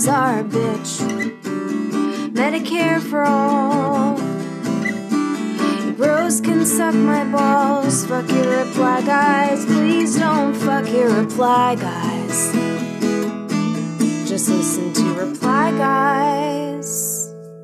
programs are a bitch. Medicare for all. Bros can suck my balls. Fuck your reply guys. Please don't fuck your reply guys. Just listen to reply guys.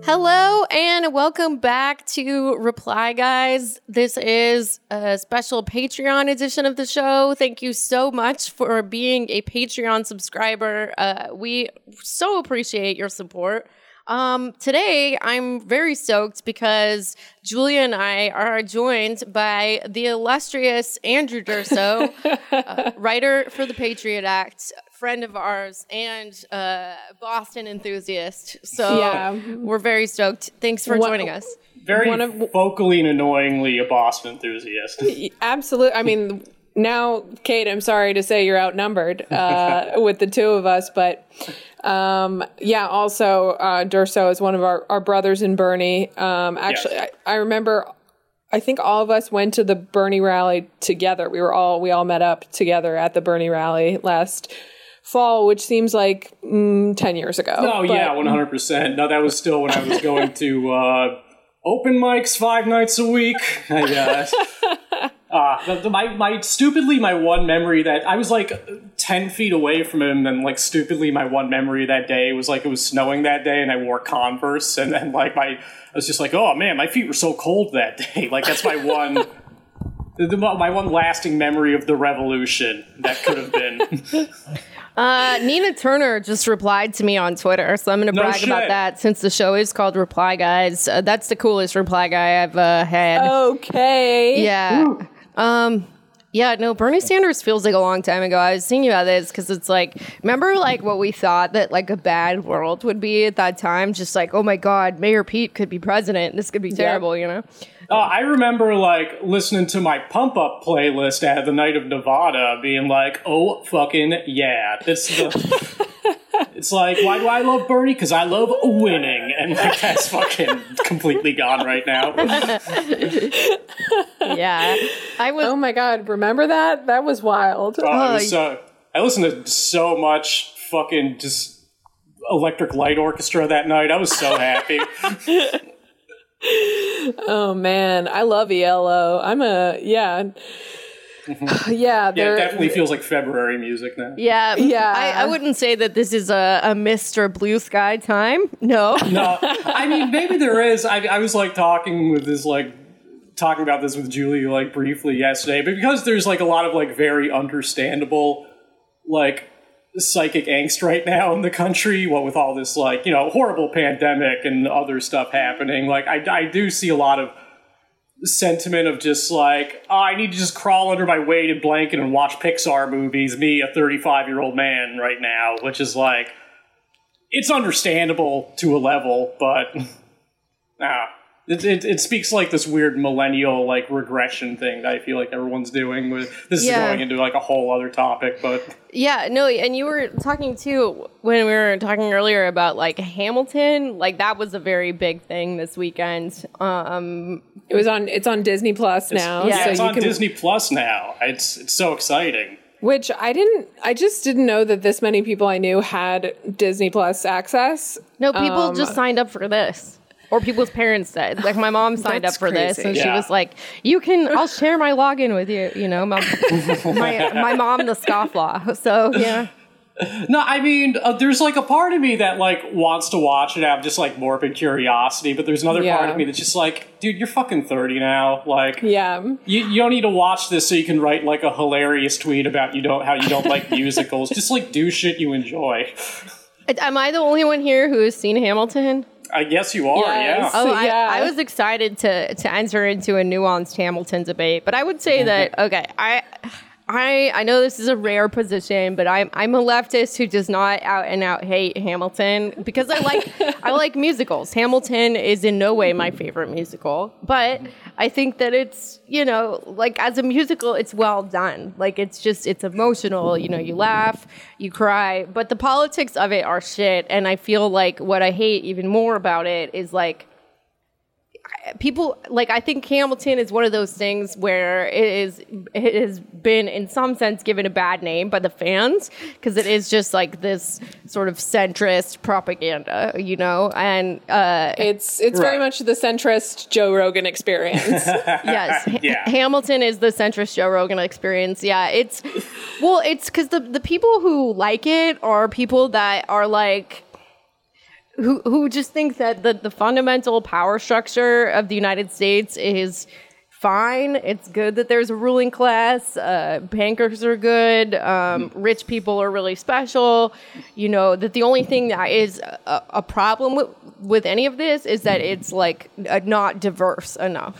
Hello and welcome back to Reply Guys. This is a special Patreon edition of the show. Thank you so much for being a Patreon subscriber. Uh, we so appreciate your support. Um, today, I'm very stoked because Julia and I are joined by the illustrious Andrew Durso, uh, writer for the Patriot Act, friend of ours, and uh, Boston enthusiast. So Yeah. we're very stoked. Thanks for What- joining us. Very One of- vocally and annoyingly a Boston enthusiast. Absolutely. I mean, now, Kate, I'm sorry to say you're outnumbered uh, with the two of us, but um, yeah, also, uh, Durso is one of our, our brothers in Bernie. Um, actually, Yes. I, I remember. I think all of us went to the Bernie rally together. We were all we all met up together at the Bernie rally last fall, which seems like mm, ten years ago. Oh But- yeah, one hundred percent. No, that was still when I was going to uh, open mics five nights a week. I guess. Uh, the, the- my, my stupidly my one memory that I was like ten feet away from him, and like stupidly my one memory that day was like it was snowing that day, and I wore Converse, and then like my I was just like, oh man, my feet were so cold that day. Like that's my one. The, the- my one lasting memory of the revolution that could have been. Uh, Nina Turner just replied to me on Twitter, so I'm going to No brag about that since the show is called Reply Guys. Uh, that's the coolest reply guy I've uh, had. Okay. Yeah. Um yeah, no, Bernie Sanders feels like a long time ago. I was thinking about this because it's like, remember like what we thought that like a bad world would be at that time? Just like, oh my God, Mayor Pete could be president. This could be terrible, you know? Uh, I remember like listening to my pump up playlist at the night of Nevada, being like, "Oh fucking yeah!" This is the. it's like, why do I love Bernie? Because I love winning, and like that's fucking completely gone right now. Yeah. I was, Oh my God! Remember that? That was wild. Uh, it was so, I listened to so much fucking just Electric Light Orchestra that night. I was so happy. Oh man, I love ELO. I'm a yeah, yeah. yeah, it definitely feels like February music now. yeah. Yeah. I, I wouldn't say that this is a, a Mr. Blue Sky time. No. No, I mean maybe there is. I, I was like talking with this like talking about this with Julie like briefly yesterday, but because there's like a lot of like very understandable like psychic angst right now in the country, what with all this like you know horrible pandemic and other stuff happening, like I I do see a lot of sentiment of just like oh, I need to just crawl under my weighted blanket and watch Pixar movies. Me, a 35 year old man, right now, which is like it's understandable to a level, but ah, it, it, it speaks like this weird millennial like regression thing that I feel like everyone's doing. With this Yeah. is going into like a whole other topic, but Yeah, no, and you were talking too when we were talking earlier about like Hamilton, like that was a very big thing this weekend. Um it was on. It's on Disney Plus now. yeah, yeah, so it's you on can, Disney Plus now. It's it's so exciting. Which I didn't. I just didn't know that this many people I knew had Disney Plus access. no, people Um, just signed up for this. Or people's parents did. Like my mom signed up That's for this crazy. and she was like, You can I'll share my login with you, you know, my my, my mom the scofflaw. So yeah. No, I mean, uh, there's like a part of me that like wants to watch it out of just like morbid curiosity, but there's another part of me that's just like, dude, you're fucking 30 now. Like, Yeah. You, you don't need to watch this so you can write like a hilarious tweet about you don't how you don't like musicals. Just like do shit you enjoy. Am I the only one here who has seen Hamilton? I guess you are, Yes. yeah. Oh, I, yeah. I was excited to to enter into a nuanced Hamilton debate, but I would say that okay, I. I, I know this is a rare position, but I'm I'm a leftist who does not out and out hate Hamilton because I like I like musicals. Hamilton is in no way my favorite musical, but I think that it's you know like as a musical, it's well done. Like it's just it's emotional. You know, you laugh, you cry, but the politics of it are shit. And I feel like what I hate even more about it is like people like I think Hamilton is one of those things where it is it has been in some sense given a bad name by the fans because it is just like this sort of centrist propaganda, you know, and uh, It's it's very much the centrist Joe Rogan experience. yes, Ha- Yeah. Hamilton is the centrist Joe Rogan experience. Yeah, it's well, it's because the the people who like it are people that are like who who just think that the the fundamental power structure of the United States is fine. It's good that there's a ruling class. Uh, bankers are good. Um, rich people are really special. You know that the only thing that is a, a problem with with any of this is that it's like uh, not diverse enough.